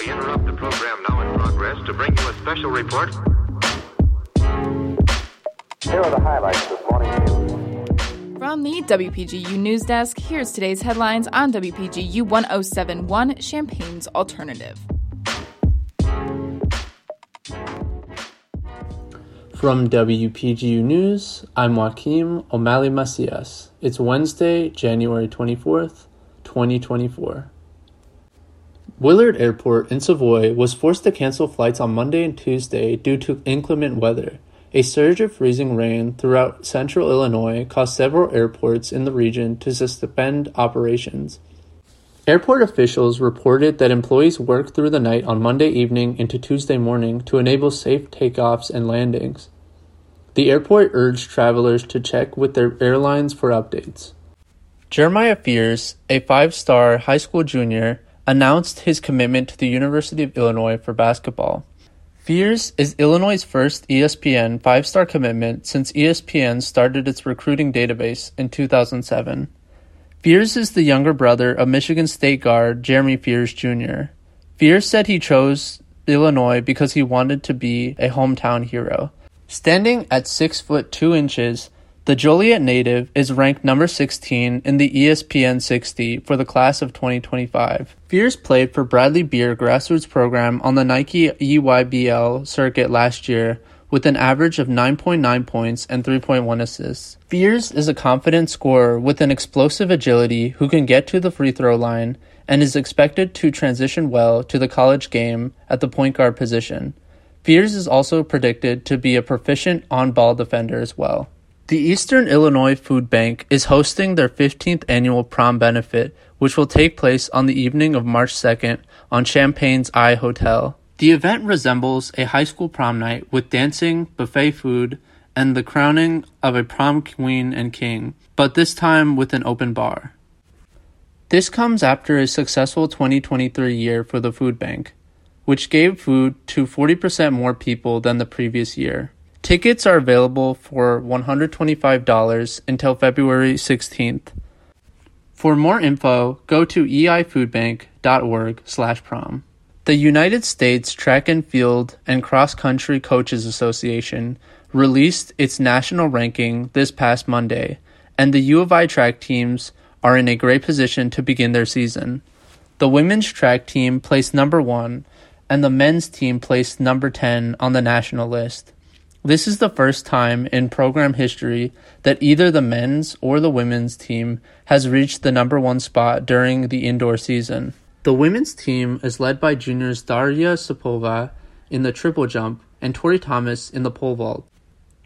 We interrupt the program now in progress to bring you a special report. Here are the highlights of this morning's news. From the WPGU News Desk, here's today's headlines on WPGU 1071 Champaign's Alternative. From WPGU News, I'm Joaquim O'Malley Macias. It's Wednesday, January 24th, 2024. Willard Airport in Savoy was forced to cancel flights on Monday and Tuesday due to inclement weather. A surge of freezing rain throughout central Illinois caused several airports in the region to suspend operations. Airport officials reported that employees worked through the night on Monday evening into Tuesday morning to enable safe takeoffs and landings. The airport urged travelers to check with their airlines for updates. Jeremiah Fears, a five star high school junior, announced his commitment to the University of Illinois for basketball. Fears is Illinois' first ESPN five star commitment since ESPN started its recruiting database in 2007. Fears is the younger brother of Michigan State guard Jeremy Fears Jr. Fears said he chose Illinois because he wanted to be a hometown hero. Standing at 6 foot 2 inches, the Joliet native is ranked number 16 in the ESPN 60 for the class of 2025. Fears played for Bradley Beal grassroots program on the Nike EYBL circuit last year with an average of 9.9 points and 3.1 assists. Fears is a confident scorer with an explosive agility who can get to the free throw line and is expected to transition well to the college game at the point guard position. Fears is also predicted to be a proficient on ball defender as well. The Eastern Illinois Food Bank is hosting their 15th annual prom benefit, which will take place on the evening of March 2nd on Champaign's I Hotel. The event resembles a high school prom night with dancing, buffet food, and the crowning of a prom queen and king, but this time with an open bar. This comes after a successful 2023 year for the food bank, which gave food to 40% more people than the previous year. Tickets are available for $125 until February 16th. For more info, go to eifoodbank.org/prom. The United States Track and Field and Cross Country Coaches Association released its national ranking this past Monday, and the U of I track teams are in a great position to begin their season. The women's track team placed number 1 and the men's team placed number 10 on the national list. This is the first time in program history that either the men's or the women's team has reached the number one spot during the indoor season. The women's team is led by juniors Daria Sapova in the triple jump and Tori Thomas in the pole vault,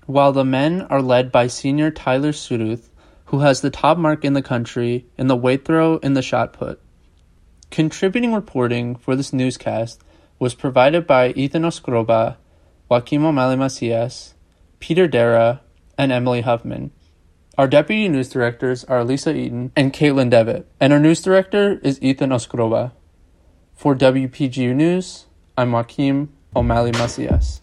while the men are led by senior Tyler Suruth, who has the top mark in the country in the weight throw and the shot put. Contributing reporting for this newscast was provided by Ethan Oskroba Joaquim O'Malley Macias, Peter Derrah, and Emily Huffman. Our deputy news directors are Lisa Eaton and Caitlin Devitt, and our news director is Ethan Oskroba. For WPGU News, I'm Joaquim O'Malley Macias.